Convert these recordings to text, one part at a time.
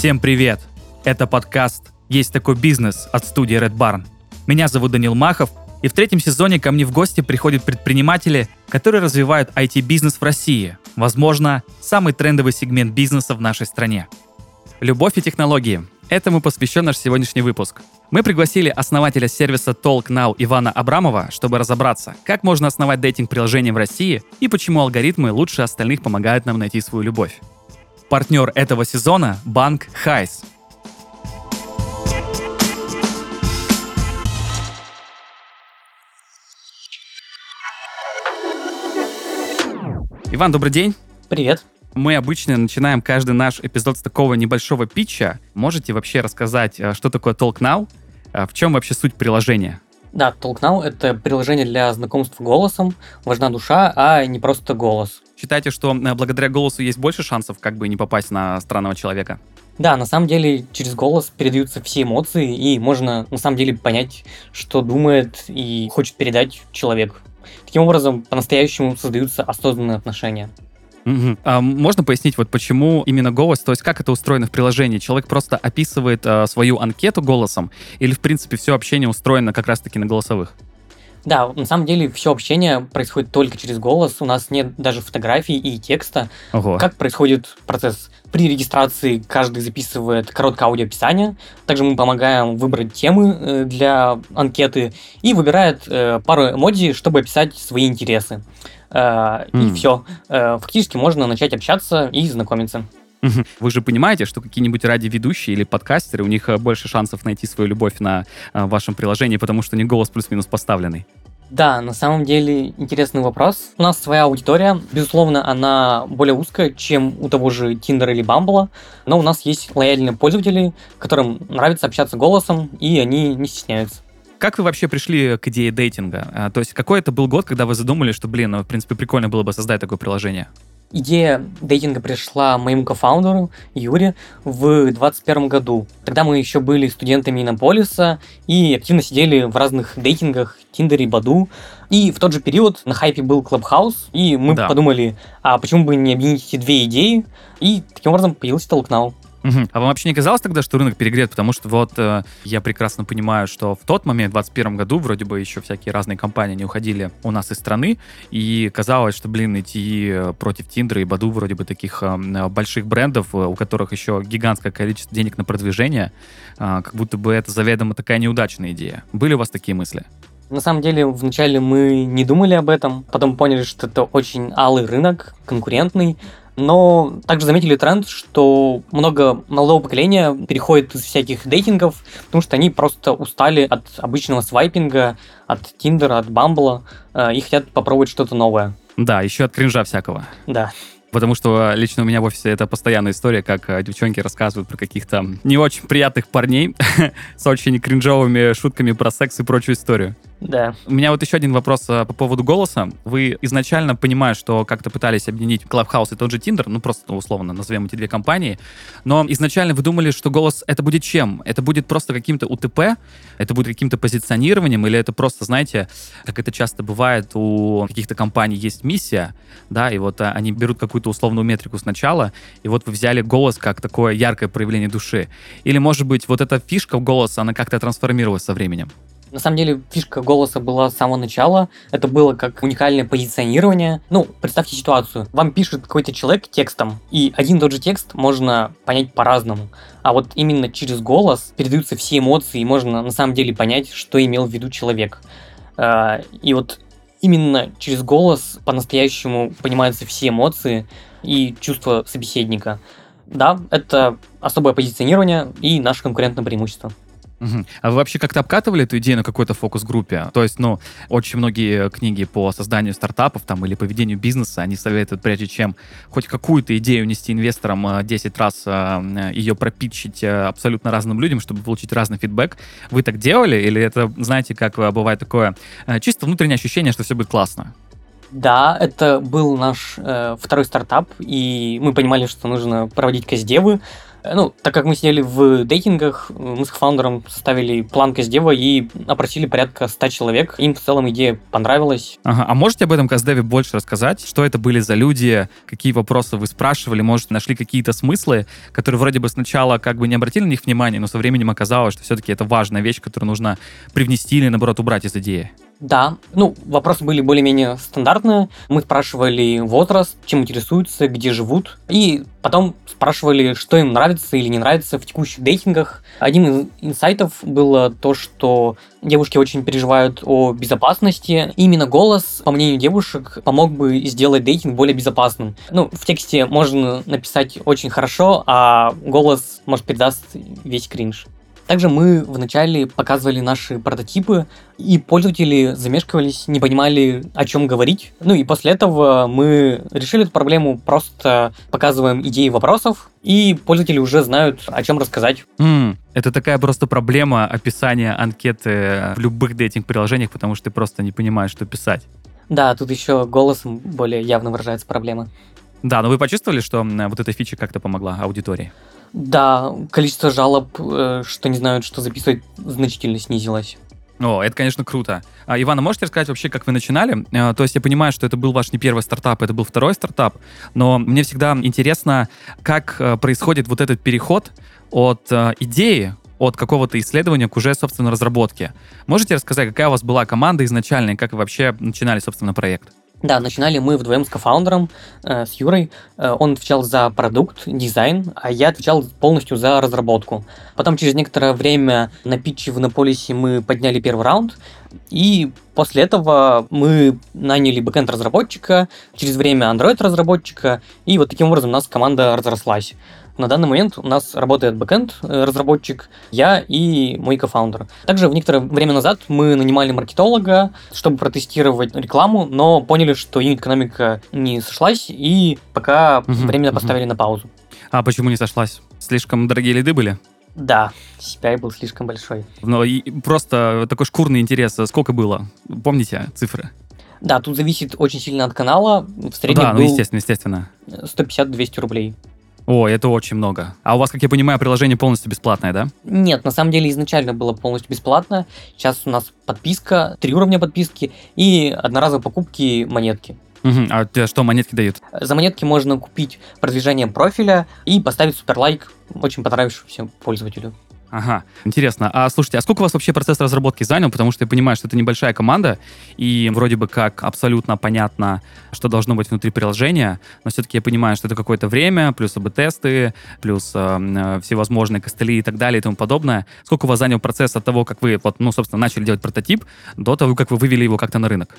Всем привет! Это подкаст «Есть такой бизнес» от студии Red Barn. Меня зовут Данил Махов, и в третьем сезоне ко мне в гости приходят предприниматели, которые развивают IT-бизнес в России. Возможно, самый трендовый сегмент бизнеса в нашей стране. Любовь и технологии. Этому посвящен наш сегодняшний выпуск. Мы пригласили основателя сервиса TalkNow Ивана Абрамова, чтобы разобраться, как можно основать дейтинг-приложение в России и почему алгоритмы лучше остальных помогают нам найти свою любовь. Партнер этого сезона – банк Хайс. Иван, добрый день. Привет. Мы обычно начинаем каждый наш эпизод с такого небольшого питча. Можете вообще рассказать, э, что такое TalkNow? Э, в чем вообще суть приложения? Да, TalkNow — это приложение для знакомства голосом. Важна душа, а не просто голос. Считаете, что э, благодаря голосу есть больше шансов как бы не попасть на странного человека? Да, на самом деле через голос передаются все эмоции, и можно на самом деле понять, что думает и хочет передать человек. Таким образом, по-настоящему создаются осознанные отношения. Угу. А можно пояснить, вот почему именно голос, то есть как это устроено в приложении? Человек просто описывает а, свою анкету голосом, или в принципе все общение устроено как раз-таки на голосовых? Да, на самом деле все общение происходит только через голос. У нас нет даже фотографий и текста. Ого. Как происходит процесс? При регистрации каждый записывает короткое аудиоописание. Также мы помогаем выбрать темы э, для анкеты и выбирает э, пару эмодзи, чтобы описать свои интересы. Mm. И все. Фактически можно начать общаться и знакомиться. Вы же понимаете, что какие-нибудь радиоведущие или подкастеры, у них э, больше шансов найти свою любовь на э, вашем приложении, потому что не голос плюс-минус поставленный. Да, на самом деле интересный вопрос. У нас своя аудитория. Безусловно, она более узкая, чем у того же Tinder или Bumble, но у нас есть лояльные пользователи, которым нравится общаться голосом, и они не стесняются. Как вы вообще пришли к идее дейтинга? А, то есть какой это был год, когда вы задумали, что, блин, ну, в принципе, прикольно было бы создать такое приложение? Идея дейтинга пришла моему кофаундеру Юре в 2021 году. Тогда мы еще были студентами Иннополиса и активно сидели в разных дейтингах, Тиндере, Баду. И в тот же период на хайпе был Clubhouse, и мы да. подумали, а почему бы не объединить эти две идеи? И таким образом появился Толкнау. Угу. А вам вообще не казалось тогда, что рынок перегрет? Потому что вот э, я прекрасно понимаю, что в тот момент, в 2021 году, вроде бы еще всякие разные компании не уходили у нас из страны, и казалось, что, блин, идти э, против Тиндера и Баду вроде бы таких э, больших брендов, э, у которых еще гигантское количество денег на продвижение, э, как будто бы это заведомо такая неудачная идея. Были у вас такие мысли? На самом деле, вначале мы не думали об этом, потом поняли, что это очень алый рынок, конкурентный, но также заметили тренд, что много молодого поколения переходит из всяких дейтингов, потому что они просто устали от обычного свайпинга, от Тиндера, от Бамбла, э, и хотят попробовать что-то новое. Да, еще от кринжа всякого. Да. Потому что лично у меня в офисе это постоянная история, как э, девчонки рассказывают про каких-то не очень приятных парней с очень кринжовыми шутками про секс и прочую историю. Да. У меня вот еще один вопрос а, по поводу голоса. Вы изначально, понимая, что как-то пытались объединить Clubhouse и тот же Tinder, ну просто ну, условно назовем эти две компании, но изначально вы думали, что голос это будет чем? Это будет просто каким-то УТП? Это будет каким-то позиционированием? Или это просто, знаете, как это часто бывает у каких-то компаний есть миссия, да, и вот а, они берут какую-то условную метрику сначала, и вот вы взяли голос как такое яркое проявление души. Или, может быть, вот эта фишка голоса, она как-то трансформировалась со временем? На самом деле, фишка голоса была с самого начала. Это было как уникальное позиционирование. Ну, представьте ситуацию. Вам пишет какой-то человек текстом, и один и тот же текст можно понять по-разному. А вот именно через голос передаются все эмоции, и можно на самом деле понять, что имел в виду человек. А, и вот именно через голос по-настоящему понимаются все эмоции и чувства собеседника. Да, это особое позиционирование и наше конкурентное преимущество. Угу. А вы вообще как-то обкатывали эту идею на какой-то фокус-группе? То есть, ну, очень многие книги по созданию стартапов там или поведению бизнеса, они советуют, прежде чем хоть какую-то идею нести инвесторам 10 а, раз а, ее пропитчить а, абсолютно разным людям, чтобы получить разный фидбэк. Вы так делали? Или это, знаете, как бывает такое чисто внутреннее ощущение, что все будет классно? Да, это был наш э, второй стартап, и мы понимали, что нужно проводить каздевы, Ну, так как мы сидели в дейтингах, мы с фаундером составили план Каздева и опросили порядка 100 человек. Им в целом идея понравилась. Ага. А можете об этом Каздеве больше рассказать? Что это были за люди? Какие вопросы вы спрашивали? Может, нашли какие-то смыслы, которые вроде бы сначала как бы не обратили на них внимания, но со временем оказалось, что все-таки это важная вещь, которую нужно привнести или, наоборот, убрать из идеи? Да, ну, вопросы были более-менее стандартные. Мы спрашивали возраст, чем интересуются, где живут, и потом спрашивали, что им нравится или не нравится в текущих дейтингах. Одним из инсайтов было то, что девушки очень переживают о безопасности. И именно голос, по мнению девушек, помог бы сделать дейтинг более безопасным. Ну, в тексте можно написать очень хорошо, а голос, может, передаст весь кринж. Также мы вначале показывали наши прототипы, и пользователи замешкивались, не понимали, о чем говорить. Ну и после этого мы решили эту проблему, просто показываем идеи вопросов, и пользователи уже знают, о чем рассказать. Mm, это такая просто проблема описания анкеты в любых дейтинг-приложениях, потому что ты просто не понимаешь, что писать. Да, тут еще голосом более явно выражается проблема. Да, но вы почувствовали, что вот эта фича как-то помогла аудитории? Да, количество жалоб, э, что не знают, что записывать, значительно снизилось. О, это, конечно, круто. А, Ивана, можете рассказать вообще, как вы начинали? А, то есть я понимаю, что это был ваш не первый стартап, это был второй стартап, но мне всегда интересно, как э, происходит вот этот переход от э, идеи, от какого-то исследования к уже, собственно, разработке. Можете рассказать, какая у вас была команда изначально и как вы вообще начинали, собственно, проект? Да, начинали мы вдвоем с кофаундером, э, с Юрой. Э, он отвечал за продукт, дизайн, а я отвечал полностью за разработку. Потом через некоторое время на питче в Иннополисе мы подняли первый раунд, и после этого мы наняли бэкэнд-разработчика, через время Android-разработчика, и вот таким образом у нас команда разрослась. На данный момент у нас работает бэкэнд э, разработчик, я и мой кофаундер. Также в некоторое время назад мы нанимали маркетолога, чтобы протестировать рекламу, но поняли, что юнит-экономика не сошлась, и пока угу, временно поставили на паузу. А почему не сошлась? Слишком дорогие лиды были? Да, CPI был слишком большой. Но и просто такой шкурный интерес. Сколько было? Помните цифры? Да, тут зависит очень сильно от канала. В среднем да, ну естественно, естественно. 150-200 рублей. О, это очень много. А у вас, как я понимаю, приложение полностью бесплатное, да? Нет, на самом деле изначально было полностью бесплатно. Сейчас у нас подписка, три уровня подписки и одноразовые покупки монетки. Угу. А что монетки дают? За монетки можно купить продвижение профиля и поставить суперлайк очень понравившемуся пользователю. Ага, интересно. А слушайте, а сколько у вас вообще процесс разработки занял? Потому что я понимаю, что это небольшая команда, и вроде бы как абсолютно понятно, что должно быть внутри приложения, но все-таки я понимаю, что это какое-то время, плюс АБ-тесты, плюс э, всевозможные костыли и так далее и тому подобное. Сколько у вас занял процесс от того, как вы, вот, ну, собственно, начали делать прототип, до того, как вы вывели его как-то на рынок?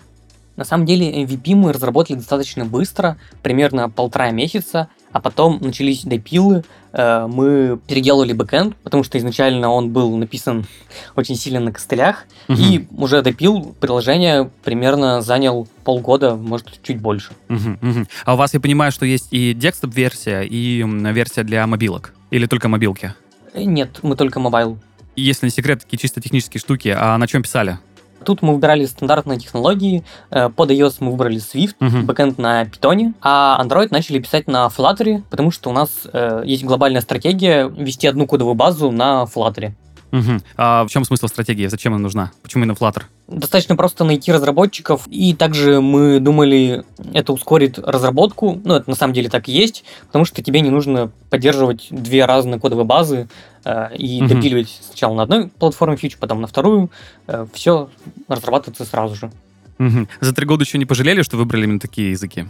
На самом деле MVP мы разработали достаточно быстро, примерно полтора месяца, а потом начались допилы, мы переделали бэкэнд, потому что изначально он был написан очень сильно на костылях, угу. и уже допил приложение примерно занял полгода, может, чуть больше. Угу, угу. А у вас, я понимаю, что есть и декстоп-версия, и версия для мобилок? Или только мобилки? Э, нет, мы только mobile. Если не секрет, такие чисто технические штуки, а на чем писали? Тут мы выбирали стандартные технологии. Э, под iOS мы выбрали Swift, uh-huh. бэкэнд на Python, а Android начали писать на Flutter, потому что у нас э, есть глобальная стратегия ввести одну кодовую базу на Flutter. Угу. А в чем смысл стратегии? Зачем она нужна? Почему Flutter? Достаточно просто найти разработчиков, и также мы думали, это ускорит разработку, ну, это на самом деле так и есть, потому что тебе не нужно поддерживать две разные кодовые базы э, и угу. допиливать сначала на одной платформе фичу, потом на вторую, э, все разрабатывается сразу же. Угу. За три года еще не пожалели, что выбрали именно такие языки?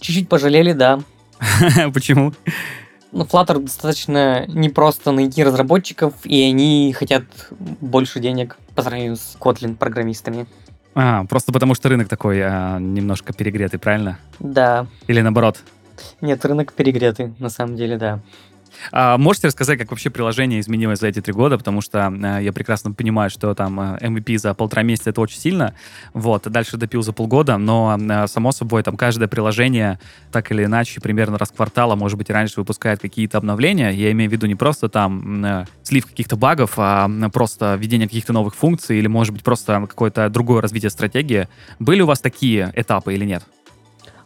Чуть-чуть пожалели, да. Почему? Ну, Flutter достаточно непросто найти разработчиков, и они хотят больше денег по сравнению с Kotlin программистами. А, просто потому что рынок такой а, немножко перегретый, правильно? Да. Или наоборот? Нет, рынок перегретый, на самом деле, да. А можете рассказать, как вообще приложение изменилось за эти три года? Потому что э, я прекрасно понимаю, что там э, MVP за полтора месяца это очень сильно. Вот, дальше допил за полгода, но э, само собой там каждое приложение так или иначе примерно раз в квартал, а может быть и раньше выпускает какие-то обновления. Я имею в виду не просто там э, слив каких-то багов, а просто введение каких-то новых функций или может быть просто какое-то другое развитие стратегии. Были у вас такие этапы или нет?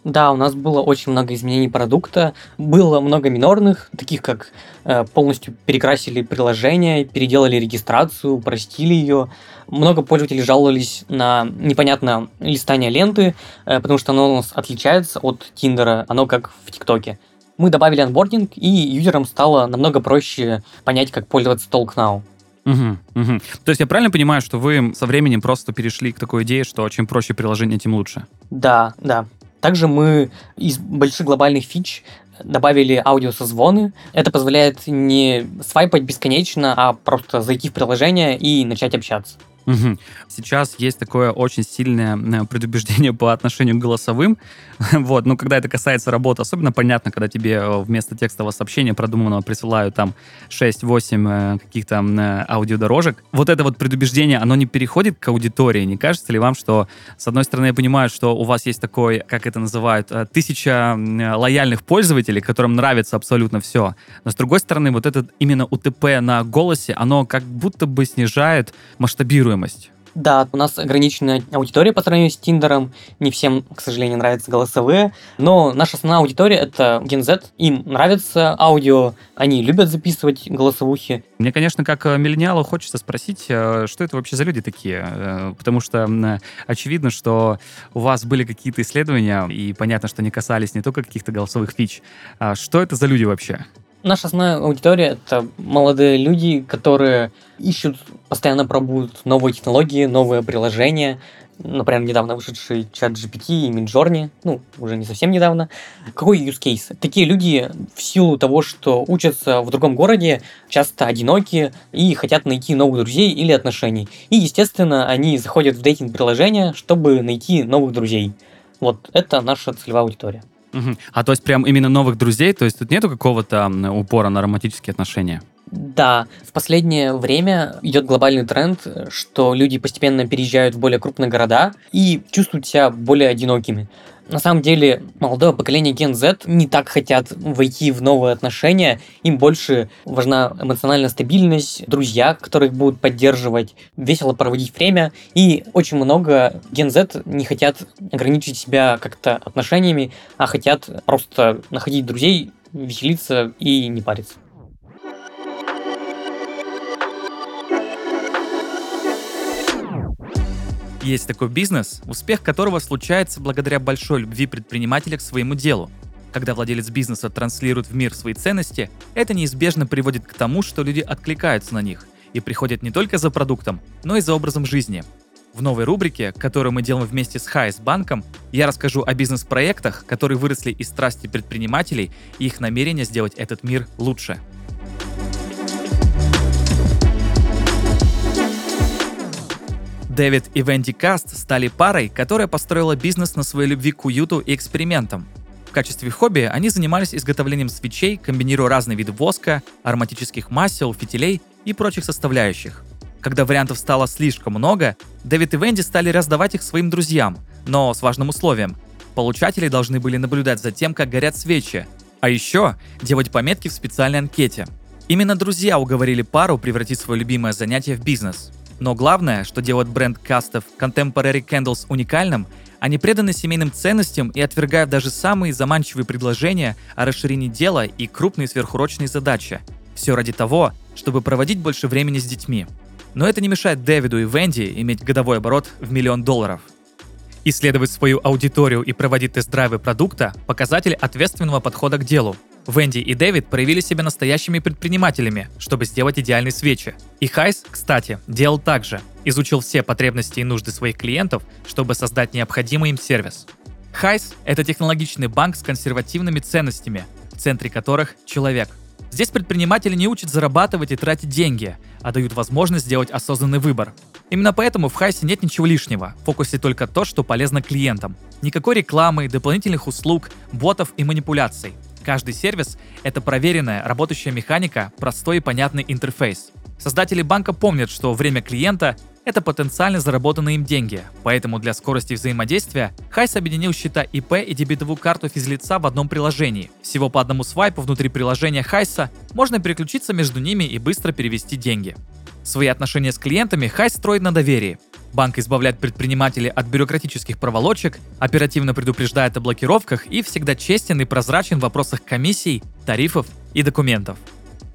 Да, у нас было очень много изменений продукта. Было много минорных, таких как э, полностью перекрасили приложение, переделали регистрацию, упростили ее. Много пользователей жаловались на непонятное листание ленты, э, потому что оно у нас отличается от Тиндера, оно как в ТикТоке. Мы добавили анбординг, и юзерам стало намного проще понять, как пользоваться TalkNow. Угу, угу. То есть я правильно понимаю, что вы со временем просто перешли к такой идее, что чем проще приложение, тем лучше? Да, да. Также мы из больших глобальных фич добавили аудиосозвоны. Это позволяет не свайпать бесконечно, а просто зайти в приложение и начать общаться. Угу. Сейчас есть такое очень сильное э, предубеждение по отношению к голосовым. вот, но когда это касается работы, особенно понятно, когда тебе э, вместо текстового сообщения продуманного присылают там 6-8 э, каких-то аудиодорожек. Вот это вот предубеждение, оно не переходит к аудитории. Не кажется ли вам, что, с одной стороны, я понимаю, что у вас есть такой, как это называют, тысяча лояльных пользователей, которым нравится абсолютно все. Но, с другой стороны, вот этот именно УТП на голосе, оно как будто бы снижает масштабируемость стоимость. Да, у нас ограниченная аудитория по сравнению с Тиндером. Не всем, к сожалению, нравятся голосовые. Но наша основная аудитория — это Gen Z. Им нравится аудио, они любят записывать голосовухи. Мне, конечно, как э, миллениалу хочется спросить, э, что это вообще за люди такие? Э, потому что очевидно, что у вас были какие-то исследования, и понятно, что они касались не только каких-то голосовых фич. А что это за люди вообще? Наша основная аудитория — это молодые люди, которые ищут, постоянно пробуют новые технологии, новые приложения. Например, недавно вышедший чат GPT и Midjourney, ну, уже не совсем недавно. Какой use case? Такие люди в силу того, что учатся в другом городе, часто одиноки и хотят найти новых друзей или отношений. И, естественно, они заходят в дейтинг-приложение, чтобы найти новых друзей. Вот это наша целевая аудитория. Угу. А то есть прям именно новых друзей, то есть тут нету какого-то упора на романтические отношения? Да, в последнее время идет глобальный тренд, что люди постепенно переезжают в более крупные города и чувствуют себя более одинокими. На самом деле, молодое поколение Gen Z не так хотят войти в новые отношения, им больше важна эмоциональная стабильность, друзья, которых будут поддерживать, весело проводить время, и очень много Gen Z не хотят ограничить себя как-то отношениями, а хотят просто находить друзей, веселиться и не париться. Есть такой бизнес, успех которого случается благодаря большой любви предпринимателя к своему делу. Когда владелец бизнеса транслирует в мир свои ценности, это неизбежно приводит к тому, что люди откликаются на них и приходят не только за продуктом, но и за образом жизни. В новой рубрике, которую мы делаем вместе с Хайс банком, я расскажу о бизнес-проектах, которые выросли из страсти предпринимателей и их намерения сделать этот мир лучше. Дэвид и Венди Каст стали парой, которая построила бизнес на своей любви к уюту и экспериментам. В качестве хобби они занимались изготовлением свечей, комбинируя разные виды воска, ароматических масел, фитилей и прочих составляющих. Когда вариантов стало слишком много, Дэвид и Венди стали раздавать их своим друзьям, но с важным условием. Получатели должны были наблюдать за тем, как горят свечи, а еще делать пометки в специальной анкете. Именно друзья уговорили пару превратить свое любимое занятие в бизнес – но главное, что делает бренд кастов Contemporary Candles уникальным, они преданы семейным ценностям и отвергают даже самые заманчивые предложения о расширении дела и крупные сверхурочные задачи. Все ради того, чтобы проводить больше времени с детьми. Но это не мешает Дэвиду и Венди иметь годовой оборот в миллион долларов. Исследовать свою аудиторию и проводить тест-драйвы продукта – показатель ответственного подхода к делу – Венди и Дэвид проявили себя настоящими предпринимателями, чтобы сделать идеальные свечи. И Хайс, кстати, делал так же. Изучил все потребности и нужды своих клиентов, чтобы создать необходимый им сервис. Хайс – это технологичный банк с консервативными ценностями, в центре которых – человек. Здесь предприниматели не учат зарабатывать и тратить деньги, а дают возможность сделать осознанный выбор. Именно поэтому в Хайсе нет ничего лишнего, в фокусе только то, что полезно клиентам. Никакой рекламы, дополнительных услуг, ботов и манипуляций – Каждый сервис — это проверенная, работающая механика, простой и понятный интерфейс. Создатели банка помнят, что время клиента — это потенциально заработанные им деньги, поэтому для скорости взаимодействия Хайс объединил счета ИП и дебетовую карту физлица в одном приложении. Всего по одному свайпу внутри приложения Хайса можно переключиться между ними и быстро перевести деньги. Свои отношения с клиентами Хайс строит на доверии. Банк избавляет предпринимателей от бюрократических проволочек, оперативно предупреждает о блокировках и всегда честен и прозрачен в вопросах комиссий, тарифов и документов.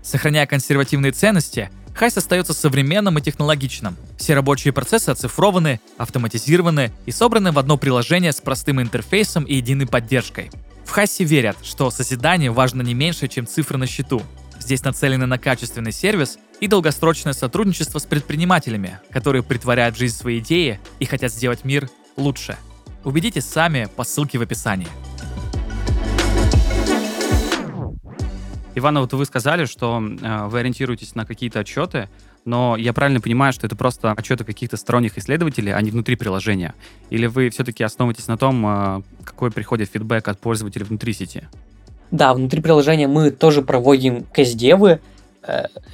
Сохраняя консервативные ценности, Хайс остается современным и технологичным. Все рабочие процессы оцифрованы, автоматизированы и собраны в одно приложение с простым интерфейсом и единой поддержкой. В Хайсе верят, что созидание важно не меньше, чем цифры на счету. Здесь нацелены на качественный сервис и долгосрочное сотрудничество с предпринимателями, которые притворяют в жизнь свои идеи и хотят сделать мир лучше. Убедитесь сами по ссылке в описании. Ивана, вот вы сказали, что э, вы ориентируетесь на какие-то отчеты, но я правильно понимаю, что это просто отчеты каких-то сторонних исследователей, а не внутри приложения? Или вы все-таки основываетесь на том, э, какой приходит фидбэк от пользователей внутри сети? Да, внутри приложения мы тоже проводим Э,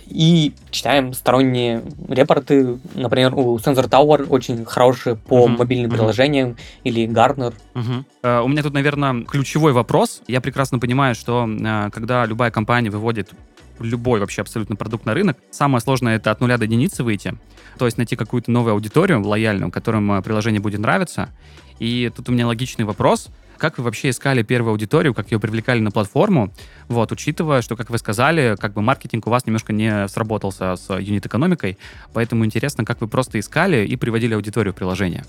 и читаем сторонние репорты. Например, у Sensor Tower очень хорошие по uh-huh, мобильным uh-huh. приложениям или Gartner. Uh-huh. Uh, у меня тут, наверное, ключевой вопрос. Я прекрасно понимаю, что uh, когда любая компания выводит любой вообще абсолютно продукт на рынок, самое сложное это от нуля до единицы выйти. То есть найти какую-то новую аудиторию лояльную, которым приложение будет нравиться. И тут у меня логичный вопрос. Как вы вообще искали первую аудиторию, как ее привлекали на платформу? Вот, учитывая, что, как вы сказали, как бы маркетинг у вас немножко не сработался с юнит-экономикой, поэтому интересно, как вы просто искали и приводили аудиторию приложения.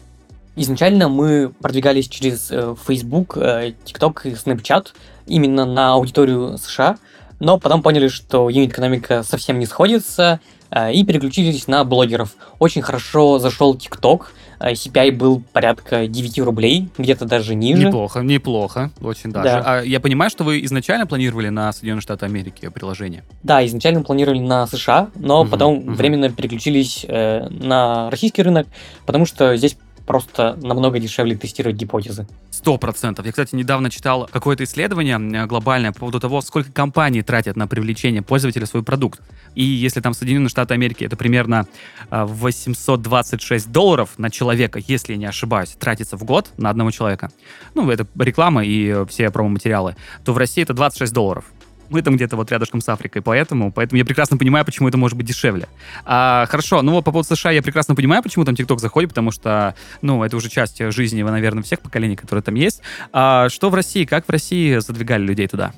Изначально мы продвигались через э, Facebook, э, TikTok и Snapchat именно на аудиторию США, но потом поняли, что юнит-экономика совсем не сходится, э, и переключились на блогеров. Очень хорошо зашел TikTok, Э, CPI был порядка 9 рублей, где-то даже ниже. Неплохо, неплохо, очень даже. Да. А я понимаю, что вы изначально планировали на Соединенные Штаты Америки приложение? Да, изначально планировали на США, но угу, потом угу. временно переключились э, на российский рынок, потому что здесь просто намного дешевле тестировать гипотезы. Сто процентов. Я, кстати, недавно читал какое-то исследование э, глобальное по поводу того, сколько компаний тратят на привлечение пользователя в свой продукт. И если там Соединенные Штаты Америки это примерно 826 э, долларов на человека, если я не ошибаюсь, тратится в год на одного человека. Ну, это реклама и все промо-материалы. То в России это 26 долларов. Мы там где-то вот рядышком с Африкой, поэтому, поэтому я прекрасно понимаю, почему это может быть дешевле. А, хорошо, ну вот по поводу США я прекрасно понимаю, почему там ТикТок заходит, потому что, ну, это уже часть жизни, наверное, всех поколений, которые там есть. А что в России? Как в России задвигали людей туда?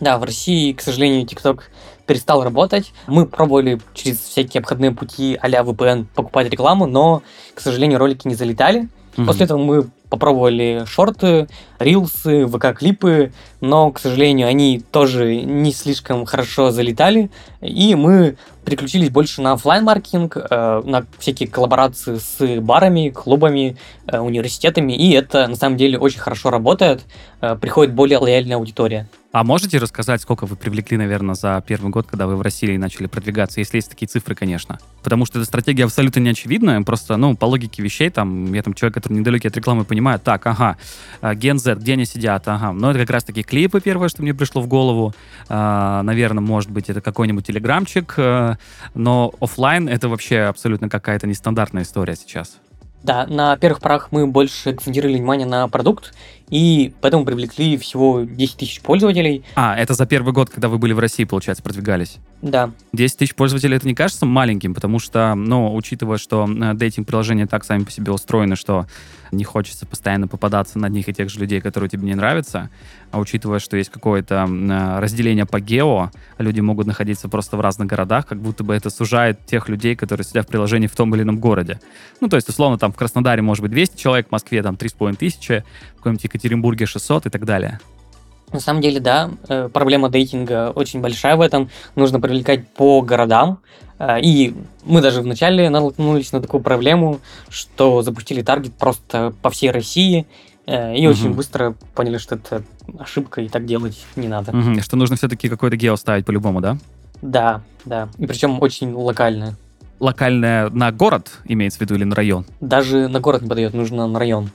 Да, в России, к сожалению, ТикТок перестал работать. Мы пробовали через всякие обходные пути а VPN покупать рекламу, но, к сожалению, ролики не залетали. Mm-hmm. После этого мы попробовали шорты, рилсы, ВК-клипы, но, к сожалению, они тоже не слишком хорошо залетали, и мы переключились больше на офлайн маркетинг э, на всякие коллаборации с барами, клубами, э, университетами, и это на самом деле очень хорошо работает, э, приходит более лояльная аудитория. А можете рассказать, сколько вы привлекли, наверное, за первый год, когда вы в России начали продвигаться, если есть такие цифры, конечно? Потому что эта стратегия абсолютно не очевидная, просто, ну, по логике вещей, там, я там человек, который недалекий от рекламы, понимаю, так, ага, Gen Z, где они сидят, ага. Но это как раз-таки клипы первое, что мне пришло в голову. А, наверное, может быть, это какой-нибудь телеграмчик, э, но офлайн это вообще абсолютно какая-то нестандартная история сейчас. Да, на первых порах мы больше акцентировали внимание на продукт, и поэтому привлекли всего 10 тысяч пользователей. А, это за первый год, когда вы были в России, получается, продвигались? Да. 10 тысяч пользователей, это не кажется маленьким, потому что, ну, учитывая, что дейтинг-приложения так сами по себе устроены, что не хочется постоянно попадаться на одних и тех же людей, которые тебе не нравятся, а учитывая, что есть какое-то э, разделение по гео, люди могут находиться просто в разных городах, как будто бы это сужает тех людей, которые сидят в приложении в том или ином городе. Ну, то есть, условно, там в Краснодаре может быть 200 человек, в Москве там 3,5 тысячи, в каком-нибудь Екатеринбурге 600 и так далее. На самом деле, да, э, проблема дейтинга очень большая в этом. Нужно привлекать по городам. Э, и мы даже вначале наткнулись на такую проблему, что запустили таргет просто по всей России. Э, и угу. очень быстро поняли, что это ошибка, и так делать не надо. Угу. Что нужно все-таки какой-то гео ставить по-любому, да? Да, да. И причем очень локальное. Локальное на город имеется в виду или на район? Даже на город не подойдет, нужно на район.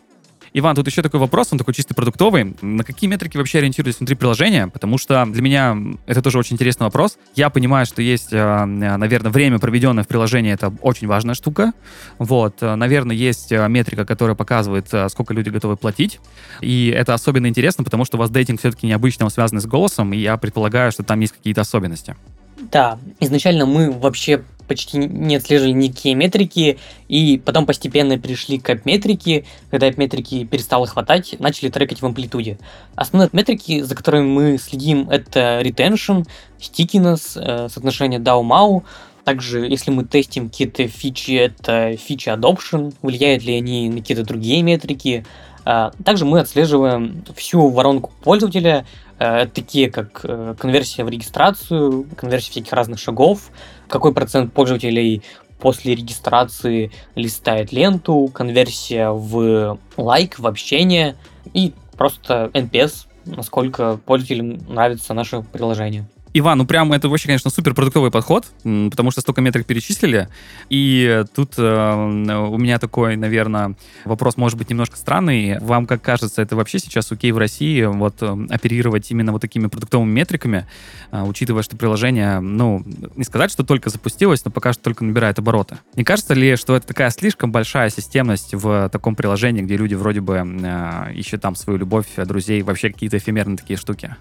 Иван, тут еще такой вопрос, он такой чисто продуктовый. На какие метрики вообще ориентируетесь внутри приложения? Потому что для меня это тоже очень интересный вопрос. Я понимаю, что есть, э, наверное, время, проведенное в приложении, это очень важная штука. Вот, э, наверное, есть э, метрика, которая показывает, сколько люди готовы платить. И это особенно интересно, потому что у вас дейтинг все-таки необычно связан с голосом, и я предполагаю, что там есть какие-то особенности. Да, изначально мы вообще почти не отслеживали никакие метрики, и потом постепенно перешли к метрике. Когда метрики перестало хватать, начали трекать в амплитуде. Основные метрики, за которыми мы следим, это retention, stickiness, э, соотношение DAO-MAU, также, если мы тестим какие-то фичи, это фичи adoption, влияют ли они на какие-то другие метрики. А, также мы отслеживаем всю воронку пользователя, э, такие как э, конверсия в регистрацию, конверсия всяких разных шагов, какой процент пользователей после регистрации листает ленту, конверсия в лайк, в общение и просто NPS, насколько пользователям нравится наше приложение. Иван, ну прям это вообще, конечно, супер продуктовый подход, потому что столько метрик перечислили. И тут э, у меня такой, наверное, вопрос может быть немножко странный. Вам как кажется, это вообще сейчас окей в России вот э, оперировать именно вот такими продуктовыми метриками, э, учитывая, что приложение, ну, не сказать, что только запустилось, но пока что только набирает обороты. Не кажется ли, что это такая слишком большая системность в таком приложении, где люди вроде бы э, ищут там свою любовь, друзей, вообще какие-то эфемерные такие штуки?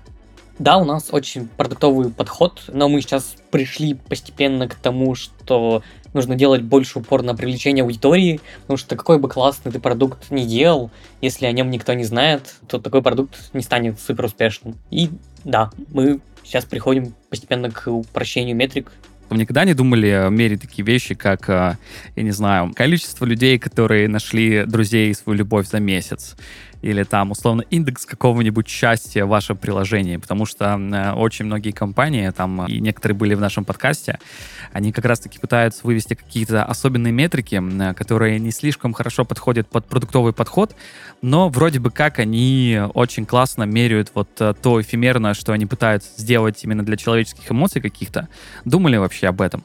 Да, у нас очень продуктовый подход, но мы сейчас пришли постепенно к тому, что нужно делать больше упор на привлечение аудитории, потому что какой бы классный ты продукт не делал, если о нем никто не знает, то такой продукт не станет супер успешным. И да, мы сейчас приходим постепенно к упрощению метрик, вы никогда не думали мерить такие вещи, как, э, я не знаю, количество людей, которые нашли друзей и свою любовь за месяц? Или там, условно, индекс какого-нибудь счастья в вашем приложении, потому что э, очень многие компании, там, и некоторые были в нашем подкасте, они как раз-таки пытаются вывести какие-то особенные метрики, э, которые не слишком хорошо подходят под продуктовый подход, но вроде бы как они очень классно меряют вот э, то эфемерное, что они пытаются сделать именно для человеческих эмоций каких-то. Думали вообще об этом?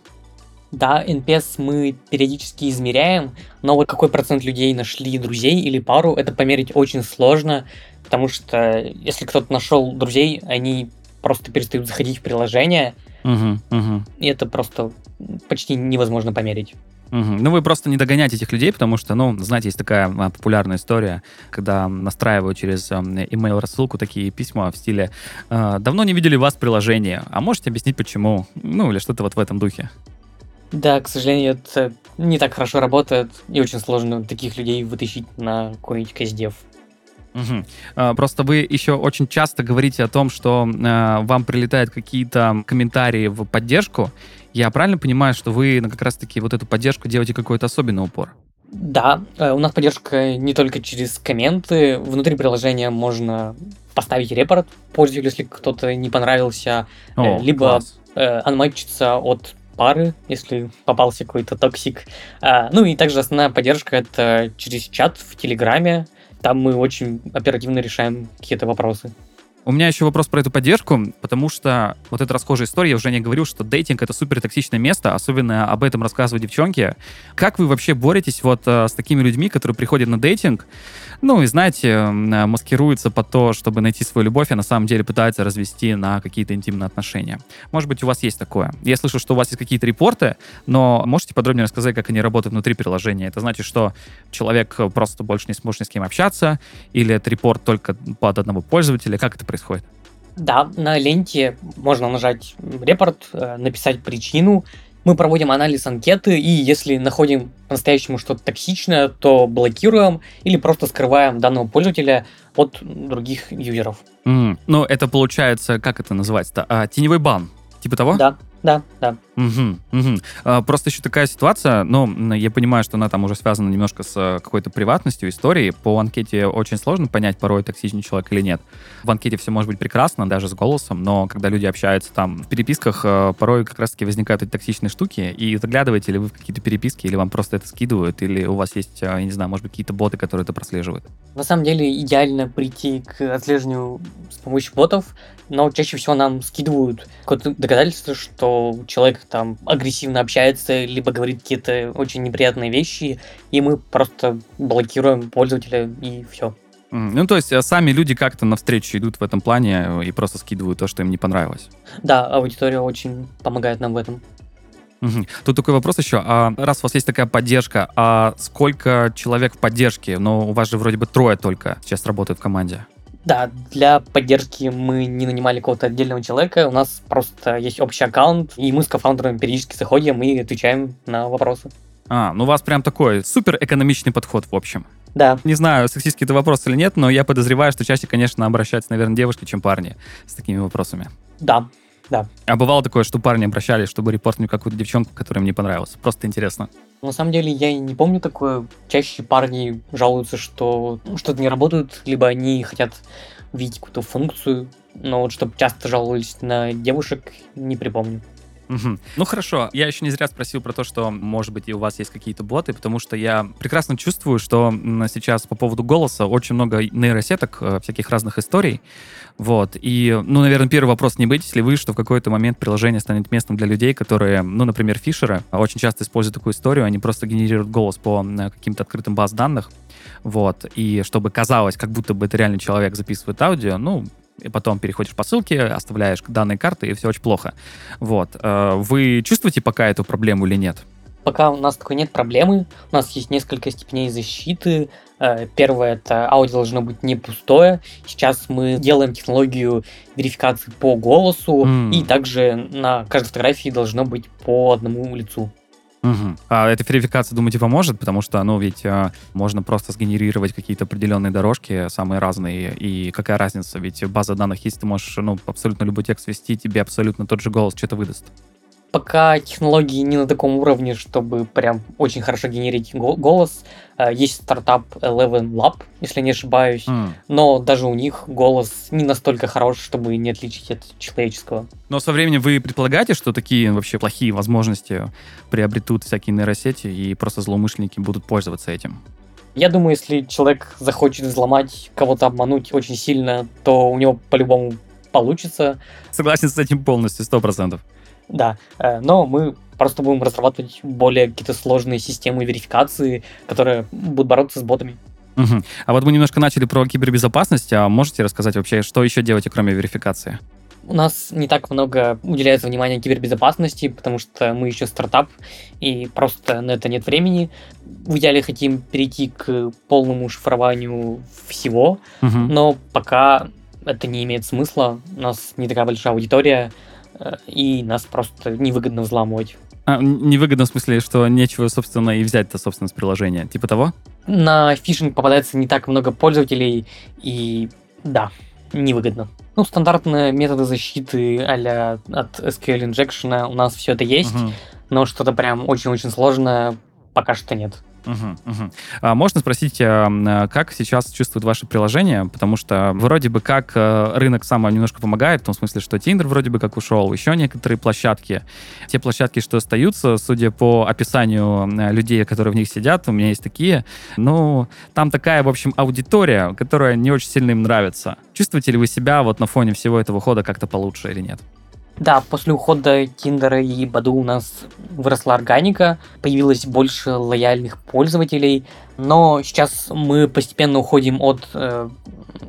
Да, NPS мы периодически измеряем, но вот какой процент людей нашли друзей или пару, это померить очень сложно, потому что если кто-то нашел друзей, они просто перестают заходить в приложение, угу, угу. и это просто почти невозможно померить. Угу. Ну, вы просто не догоняете этих людей, потому что, ну, знаете, есть такая а, популярная история, когда настраивают через email рассылку такие письма в стиле «А, «Давно не видели вас в приложении, а можете объяснить, почему?» Ну, или что-то вот в этом духе. Да, к сожалению, это не так хорошо работает, и очень сложно таких людей вытащить на какой-нибудь каздев. Угу. Просто вы еще очень часто говорите о том, что э, вам прилетают какие-то комментарии в поддержку. Я правильно понимаю, что вы на как раз-таки вот эту поддержку делаете какой-то особенный упор? Да, э, у нас поддержка не только через комменты. Внутри приложения можно поставить репорт пользователю, если кто-то не понравился, О, либо класс. анматчиться от пары, если попался какой-то токсик. А, ну и также основная поддержка это через чат в Телеграме. Там мы очень оперативно решаем какие-то вопросы. У меня еще вопрос про эту поддержку, потому что вот эта расхожая история, я уже не говорил, что дейтинг — это супер токсичное место, особенно об этом рассказывают девчонки. Как вы вообще боретесь вот э, с такими людьми, которые приходят на дейтинг, ну и, знаете, э, маскируются под то, чтобы найти свою любовь, а на самом деле пытаются развести на какие-то интимные отношения. Может быть, у вас есть такое. Я слышу, что у вас есть какие-то репорты, но можете подробнее рассказать, как они работают внутри приложения? Это значит, что человек просто больше не сможет ни с кем общаться, или это репорт только под одного пользователя? Как это происходит? Да, на ленте можно нажать репорт, э, написать причину, мы проводим анализ анкеты, и если находим по-настоящему что-то токсичное, то блокируем или просто скрываем данного пользователя от других юзеров. Mm. Ну, это получается, как это называется-то? А, теневой бан. Типа того? Да, да, да. Угу, угу. Просто еще такая ситуация, но я понимаю, что она там уже связана немножко с э, какой-то приватностью истории. По анкете очень сложно понять, порой токсичный человек или нет. В анкете все может быть прекрасно, даже с голосом, но когда люди общаются там в переписках, э, порой как раз-таки возникают эти токсичные штуки, и заглядываете ли вы в какие-то переписки, или вам просто это скидывают, или у вас есть, э, я не знаю, может быть, какие-то боты, которые это прослеживают? На самом деле идеально прийти к отслеживанию с помощью ботов, но чаще всего нам скидывают какое-то доказательство, что человек там агрессивно общается, либо говорит какие-то очень неприятные вещи, и мы просто блокируем пользователя, и все. Ну, то есть э, сами люди как-то навстречу идут в этом плане э, и просто скидывают то, что им не понравилось. Да, аудитория очень помогает нам в этом. Тут такой вопрос еще. А раз у вас есть такая поддержка, а сколько человек в поддержке? Ну, у вас же вроде бы трое только сейчас работают в команде. Да, для поддержки мы не нанимали какого-то отдельного человека, у нас просто есть общий аккаунт, и мы с кофаундером периодически заходим и отвечаем на вопросы. А, ну у вас прям такой супер экономичный подход, в общем. Да. Не знаю, сексистский это вопрос или нет, но я подозреваю, что чаще, конечно, обращаются, наверное, девушки, чем парни с такими вопросами. Да, да. А бывало такое, что парни обращались, чтобы репортнуть какую-то девчонку, которая им не понравилась. Просто интересно. На самом деле я не помню такое. Чаще парни жалуются, что ну, что-то не работают, либо они хотят видеть какую-то функцию, но вот чтобы часто жаловались на девушек, не припомню. Угу. Ну хорошо, я еще не зря спросил про то, что, может быть, и у вас есть какие-то боты, потому что я прекрасно чувствую, что сейчас по поводу голоса очень много нейросеток, э, всяких разных историй. Вот. И, ну, наверное, первый вопрос, не боитесь ли вы, что в какой-то момент приложение станет местом для людей, которые, ну, например, фишеры, очень часто используют такую историю, они просто генерируют голос по каким-то открытым баз данных, вот, и чтобы казалось, как будто бы это реальный человек записывает аудио, ну, и потом переходишь по ссылке, оставляешь данные карты, и все очень плохо. Вот. Э, вы чувствуете пока эту проблему или нет? Пока у нас такой нет проблемы. У нас есть несколько степеней защиты. Э, первое это аудио должно быть не пустое. Сейчас мы делаем технологию верификации по голосу, mm. и также на каждой фотографии должно быть по одному лицу. Угу. А эта верификация, думаете, поможет? Потому что, ну, ведь а, можно просто сгенерировать какие-то определенные дорожки, самые разные, и какая разница? Ведь база данных есть, ты можешь, ну, абсолютно любой текст ввести, тебе абсолютно тот же голос что-то выдаст пока технологии не на таком уровне, чтобы прям очень хорошо генерить голос. Э, есть стартап Eleven Lab, если не ошибаюсь, mm. но даже у них голос не настолько хорош, чтобы не отличить от человеческого. Но со временем вы предполагаете, что такие вообще плохие возможности приобретут всякие нейросети и просто злоумышленники будут пользоваться этим? Я думаю, если человек захочет взломать, кого-то обмануть очень сильно, то у него по-любому получится. Согласен с этим полностью, сто процентов. Да, э, но мы просто будем разрабатывать более какие-то сложные системы верификации, которые будут бороться с ботами. Угу. А вот мы немножко начали про кибербезопасность, а можете рассказать вообще, что еще делаете, кроме верификации? У нас не так много уделяется внимания кибербезопасности, потому что мы еще стартап, и просто на это нет времени. В идеале хотим перейти к полному шифрованию всего, угу. но пока это не имеет смысла. У нас не такая большая аудитория, и нас просто невыгодно взламывать. А, невыгодно в смысле, что нечего, собственно, и взять-то, собственно, с приложения. Типа того? На фишинг попадается не так много пользователей, и да, невыгодно. Ну, стандартные методы защиты а от SQL injection у нас все это есть, угу. но что-то прям очень-очень сложное пока что нет. Угу, угу. А можно спросить, а, как сейчас чувствует ваше приложение? Потому что вроде бы как э, рынок сам немножко помогает, в том смысле, что Tinder вроде бы как ушел, еще некоторые площадки. Те площадки, что остаются, судя по описанию людей, которые в них сидят, у меня есть такие, ну, там такая, в общем, аудитория, которая не очень сильно им нравится. Чувствуете ли вы себя вот на фоне всего этого хода как-то получше или нет? Да, после ухода Тиндера и Баду у нас выросла органика, появилось больше лояльных пользователей, но сейчас мы постепенно уходим от, э,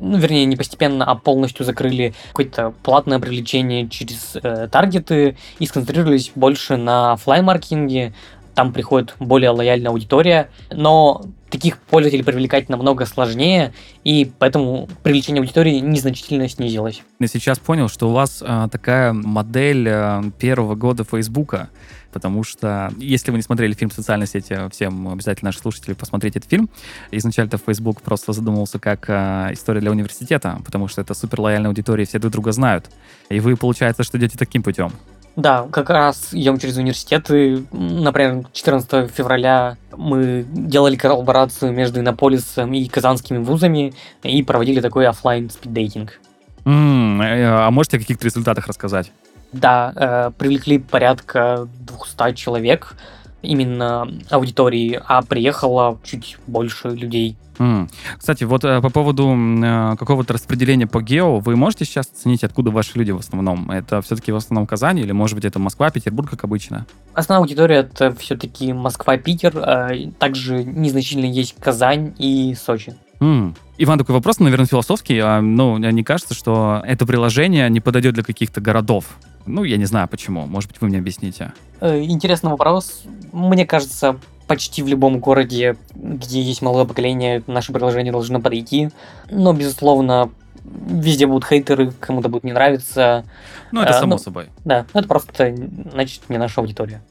ну, вернее, не постепенно, а полностью закрыли какое-то платное привлечение через э, таргеты и сконцентрировались больше на флай-маркетинге, там приходит более лояльная аудитория, но таких пользователей привлекать намного сложнее, и поэтому привлечение аудитории незначительно снизилось. Я сейчас понял, что у вас а, такая модель а, первого года Фейсбука, потому что, если вы не смотрели фильм «Социальные сети», всем обязательно наши слушатели посмотреть этот фильм. Изначально Facebook просто задумывался как а, история для университета, потому что это супер лояльная аудитория, все друг друга знают. И вы, получается, что идете таким путем. Да, как раз идем через университеты. Например, 14 февраля мы делали коллаборацию между Иннополисом и казанскими вузами и проводили такой офлайн спиддейтинг. Mm, а можете о каких-то результатах рассказать? Да, э, привлекли порядка 200 человек именно аудитории, а приехало чуть больше людей. Mm. Кстати, вот э, по поводу э, какого-то распределения по гео, вы можете сейчас оценить, откуда ваши люди в основном? Это все-таки в основном Казань или, может быть, это Москва, Петербург, как обычно? Основная аудитория это все-таки Москва, Питер. Э, также незначительно есть Казань и Сочи. Mm. Иван, такой вопрос, наверное, философский. А, ну, не кажется, что это приложение не подойдет для каких-то городов? Ну, я не знаю почему. Может быть, вы мне объясните. Э, интересный вопрос. Мне кажется, почти в любом городе, где есть малое поколение, наше приложение должно подойти. Но, безусловно, везде будут хейтеры, кому-то будет не нравиться. Ну, это А, само ну, собой. Да, это просто, значит, не наша аудитория.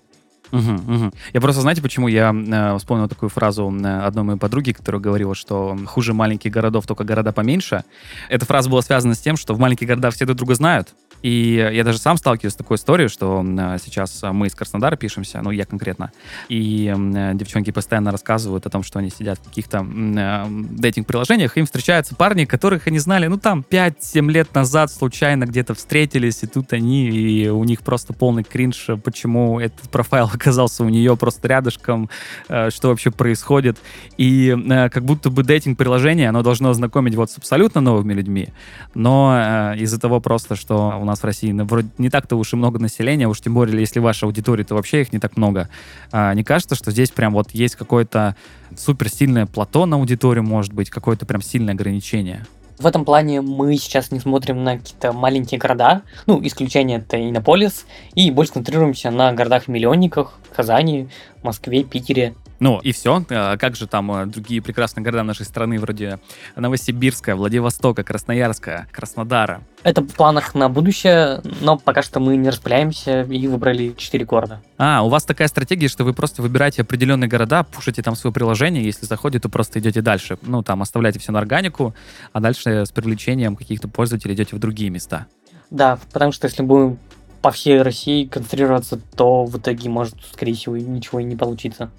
Мгм, мгм. Я просто, знаете, почему я э, вспомнил такую фразу одной моей подруги, которая говорила, что хуже маленьких городов, только города поменьше. Эта фраза была связана с тем, что в маленьких городах все друг друга знают. И я даже сам сталкиваюсь с такой историей, что э, сейчас мы из Краснодара пишемся, ну, я конкретно, и э, девчонки постоянно рассказывают о том, что они сидят в каких-то э, дейтинг-приложениях, им встречаются парни, которых они знали, ну, там, 5-7 лет назад случайно где-то встретились, и тут они, и у них просто полный кринж, почему этот профайл оказался у нее просто рядышком, что вообще происходит. И как будто бы дейтинг-приложение, оно должно знакомить вот с абсолютно новыми людьми, но из-за того просто, что у нас в России вроде не так-то уж и много населения, уж тем более, если ваша аудитория, то вообще их не так много. А, не кажется, что здесь прям вот есть какое-то суперсильное плато на аудиторию, может быть, какое-то прям сильное ограничение? В этом плане мы сейчас не смотрим на какие-то маленькие города, ну, исключение это Иннополис, и больше концентрируемся на городах-миллионниках, Казани, Москве, Питере. Ну, и все. А как же там э, другие прекрасные города нашей страны, вроде Новосибирска, Владивостока, Красноярска, Краснодара? Это в планах на будущее, но пока что мы не распыляемся и выбрали 4 города. А, у вас такая стратегия, что вы просто выбираете определенные города, пушите там свое приложение, если заходит, то просто идете дальше. Ну, там оставляете все на органику, а дальше с привлечением каких-то пользователей идете в другие места. Да, потому что если будем по всей России концентрироваться, то в итоге может, скорее всего, ничего и не получиться.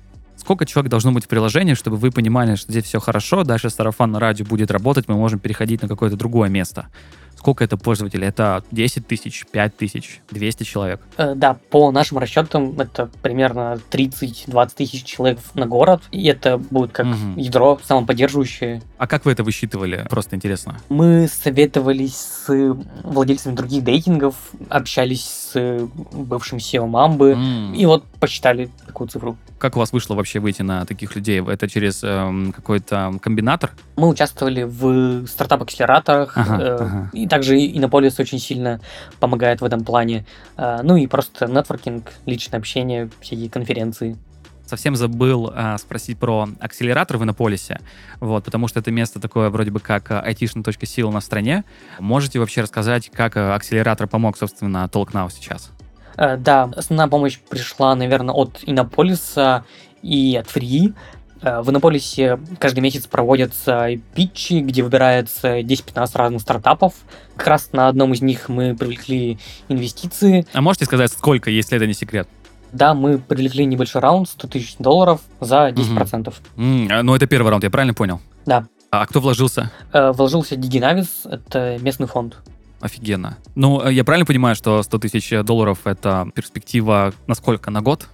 Сколько человек должно быть в приложении, чтобы вы понимали, что здесь все хорошо, дальше сарафан на радио будет работать, мы можем переходить на какое-то другое место? Сколько это пользователей? Это 10 тысяч, 5 тысяч, 200 человек? Э, Да, по нашим расчетам это примерно 30-20 тысяч человек на город, и это будет как Мгм. ядро самоподдерживающее. А как вы это высчитывали? Просто интересно. Мы советовались с владельцами других дейтингов, общались с бывшим SEO Мамбы, М. и вот посчитали такую цифру. Как у вас вышло вообще выйти на таких людей? Это через эм, какой-то комбинатор? Мы участвовали в стартап-акселераторах, Ага, э, ага. и также Иннополис очень сильно помогает в этом плане. Э, Ну и просто нетворкинг, личное общение, всякие конференции. Совсем забыл а, спросить про акселератор в Иннополисе, вот, потому что это место такое вроде бы как а, айтишная точка силы на стране. Можете вообще рассказать, как а, акселератор помог, собственно, TalkNow сейчас? Э, Да, основная помощь пришла, наверное, от Иннополиса и от Free. Э, В Иннополисе каждый месяц проводятся питчи, где выбирается 10-15 разных стартапов. Как раз на одном из них мы привлекли инвестиции. А можете сказать, сколько, если это не секрет? Да, мы привлекли небольшой раунд, 100 тысяч долларов за 10%. М, а, ну, это первый раунд, я правильно понял? Да. А кто вложился? Э, Вложился Дигинавис, это местный фонд. Офигенно. Ну, э, я правильно понимаю, что 100 тысяч долларов — это перспектива на сколько? На год?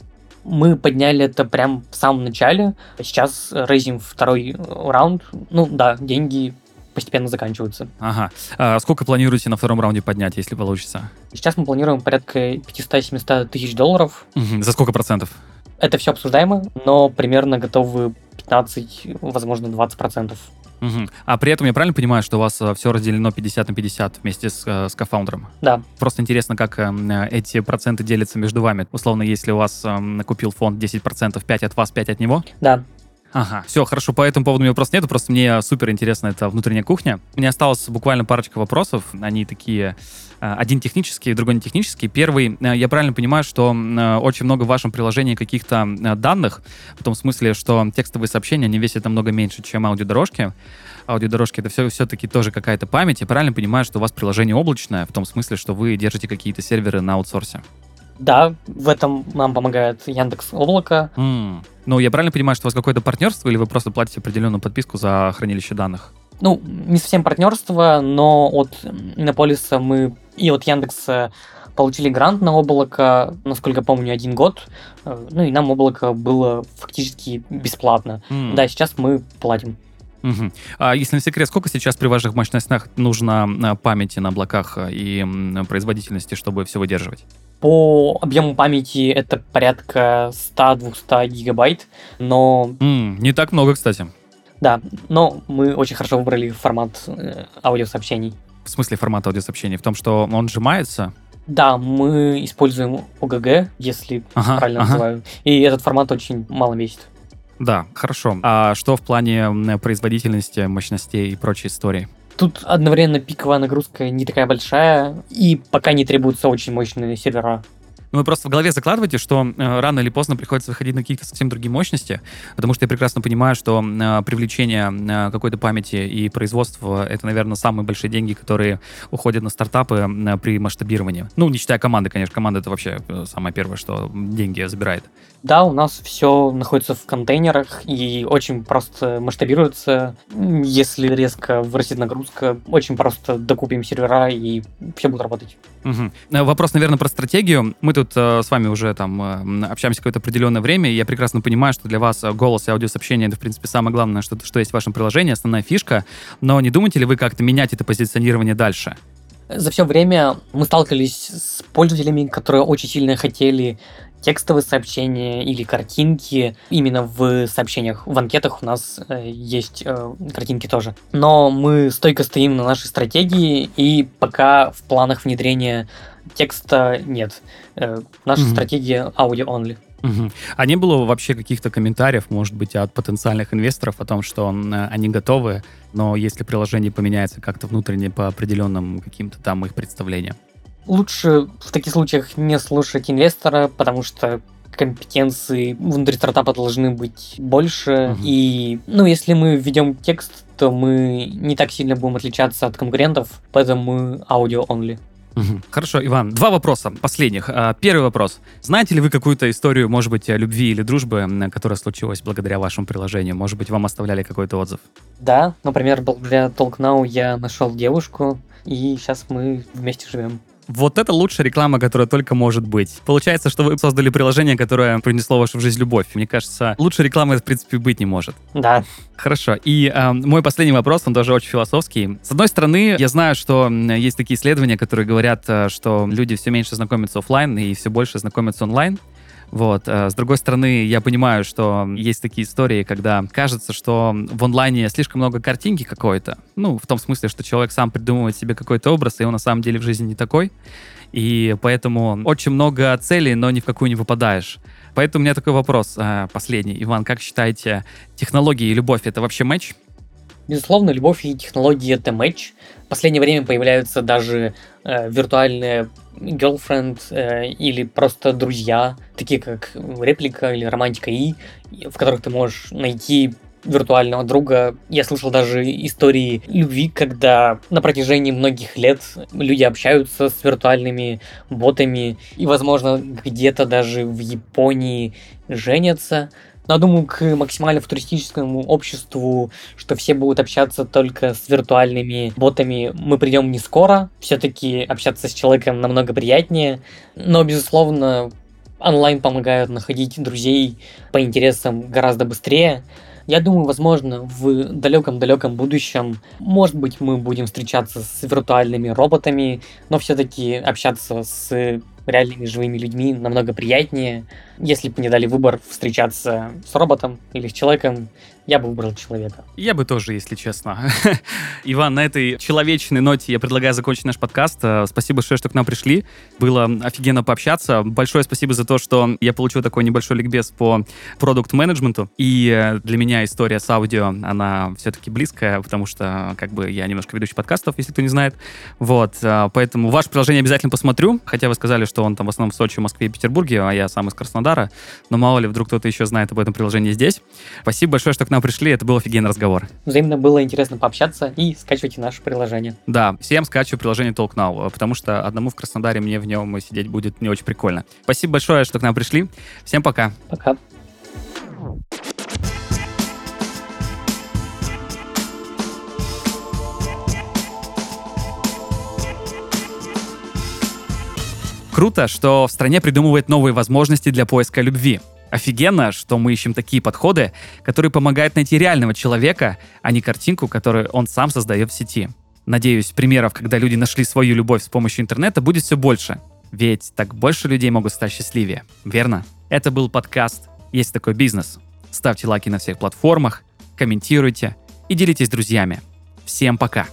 Мы подняли это прям в самом начале. Сейчас рейзим второй э, раунд. Ну да, деньги постепенно заканчиваются. Ага. А сколько планируете на втором раунде поднять, если получится? Сейчас мы планируем порядка 500-700 тысяч долларов. Мгм. За сколько процентов? Это все обсуждаемо, но примерно готовы 15, возможно, 20 процентов. Мгм. А при этом я правильно понимаю, что у вас все разделено 50 на 50 вместе с, э, с кофаундером? Да, Просто интересно, как э, эти проценты делятся между вами. Условно, если у вас эм, купил фонд 10%, 5 от вас, 5 от него. да. Ага, все, хорошо, по этому поводу у меня вопросов нету, просто мне супер интересна эта внутренняя кухня. Мне осталось буквально парочка вопросов, они такие, э, один технический, другой не технический. Первый, э, я правильно понимаю, что э, очень много в вашем приложении каких-то э, данных, в том смысле, что текстовые сообщения, они весят намного меньше, чем аудиодорожки. Аудиодорожки — это все, все-таки тоже какая-то память. Я правильно понимаю, что у вас приложение облачное, в том смысле, что вы держите какие-то серверы на аутсорсе? Да, в этом нам помогает Яндекс Облако. М. Ну, я правильно понимаю, что у вас какое-то партнерство, или вы просто платите определенную подписку за хранилище данных? Ну, не совсем партнерство, но от Иннополиса мы и от Яндекса получили грант на облако, насколько помню, один год. Э, Ну и нам облако было фактически бесплатно. М. Да, сейчас мы платим. Мгм. А если не секрет, сколько сейчас при ваших мощностях нужно а, памяти на облаках а, и производительности, чтобы все выдерживать? По объему памяти это порядка 100-200 гигабайт, но М, не так много, кстати. да, но мы очень хорошо выбрали формат э, аудиосообщений. В смысле формата аудиосообщений? В том, что он сжимается? Да, мы используем ОГГ, если Ага, правильно ага. называю, и этот формат очень мало весит. Да, хорошо. А что в плане производительности, мощностей и прочей истории? Тут одновременно пиковая нагрузка не такая большая, и пока не требуются очень мощные сервера. Вы просто в голове закладываете, что э, рано или поздно приходится выходить на какие-то совсем другие мощности, потому что я прекрасно понимаю, что э, привлечение э, какой-то памяти и производство — это, наверное, самые большие деньги, которые уходят на стартапы э, при масштабировании. Ну, не считая команды, конечно. Команда — это вообще э, самое первое, что деньги забирает. Да, у нас все находится в контейнерах и очень просто масштабируется. Если резко вырастет нагрузка, очень просто докупим сервера и все будет работать. Э, Вопрос, наверное, про стратегию. Мы тут э, с вами уже там э, общаемся какое-то определенное время, и я прекрасно понимаю, что для вас э, голос и аудиосообщение это, в принципе, самое главное, что, что есть в вашем приложении, основная фишка. Но не думаете ли вы как-то менять это позиционирование дальше? За все время мы сталкивались с пользователями, которые очень сильно хотели текстовые сообщения или картинки именно в сообщениях. В анкетах у нас э, есть э, картинки тоже. Но мы стойко стоим на нашей стратегии, и пока в планах внедрения текста нет. Э, наша Мгм. стратегия audio-only. Мгм. А не было вообще каких-то комментариев, может быть, от потенциальных инвесторов о том, что они готовы, но если приложение поменяется как-то внутренне по определенным каким-то там их представлениям? Лучше в таких случаях не слушать инвестора, потому что компетенции внутри стартапа должны быть больше. Мгм. И, ну, если мы введем текст, то мы не так сильно будем отличаться от конкурентов, поэтому мы. Мгм. Хорошо, Иван, два вопроса последних. А, Первый вопрос. Знаете ли вы какую-то историю, может быть, любви или дружбы, которая случилась благодаря вашему приложению? Может быть, вам оставляли какой-то отзыв? Да, например, благодаря TalkNow я нашел девушку, и сейчас мы вместе живем. Вот это лучшая реклама, которая только может быть. Получается, что вы создали приложение, которое принесло в вашу жизнь любовь. Мне кажется, лучшей рекламы, в принципе, быть не может. Да, Хорошо. И э, мой последний вопрос, он тоже очень философский. С одной стороны, я знаю, что есть такие исследования, которые говорят, э, что люди все меньше знакомятся оффлайн и все больше знакомятся онлайн. Вот. э, С другой стороны, я понимаю, что есть такие истории, когда кажется, что в онлайне слишком много картинки какой-то. Ну, в том смысле, что человек сам придумывает себе какой-то образ, и он на самом деле в жизни не такой. И поэтому очень много целей, но ни в какую не попадаешь. Поэтому у меня такой вопрос э, последний. Иван, как считаете, технологии и любовь — это вообще матч? Безусловно, любовь и технологии это матч. В последнее время появляются даже э, виртуальные girlfriend э, или просто друзья, такие как реплика или романтика и, в которых ты можешь найти виртуального друга. Я слышал даже истории любви, когда на протяжении многих лет люди общаются с виртуальными ботами и, возможно, где-то даже в Японии женятся. Но я думаю, к максимально футуристическому обществу, что все будут общаться только с виртуальными ботами, мы придем не скоро. Все-таки общаться с человеком намного приятнее. Но, безусловно, онлайн помогают находить друзей по интересам гораздо быстрее. Я думаю, возможно, в далеком-далеком будущем, может быть, мы будем встречаться с виртуальными роботами, но все-таки общаться с реальными живыми людьми намного приятнее. Если бы мне дали выбор встречаться с роботом или с человеком, я бы выбрал человека. Я бы тоже, если честно. Иван, на этой человечной ноте я предлагаю закончить наш подкаст. Э, Спасибо большое, что к нам пришли. Было офигенно пообщаться. Большое спасибо за то, что я получил такой небольшой ликбез по продукт-менеджменту. И э, для меня история с аудио, она все-таки близкая, потому что как бы я немножко ведущий подкастов, если кто не знает. Вот, э, поэтому ваше приложение обязательно посмотрю. Хотя вы сказали, что он там в основном в Сочи, Москве и Петербурге, а я сам из Краснодара. Но мало ли, вдруг кто-то еще знает об этом приложении здесь. Спасибо большое, что к нам пришли. Это был офигенный разговор. Взаимно было интересно пообщаться и скачивайте наше приложение. Да, всем скачиваю приложение TalkNow, э, потому что одному в Краснодаре мне в нем сидеть будет не очень прикольно. Спасибо большое, что к нам пришли. Всем пока. Пока. Круто, что в стране придумывают новые возможности для поиска любви. Офигенно, что мы ищем такие подходы, которые помогают найти реального человека, а не картинку, которую он сам создает в сети. Надеюсь, примеров, когда люди нашли свою любовь с помощью интернета, будет все больше. Ведь так больше людей могут стать счастливее. Верно? Это был подкаст «Есть такой бизнес». Ставьте лайки на всех платформах, комментируйте и делитесь с друзьями. Всем пока!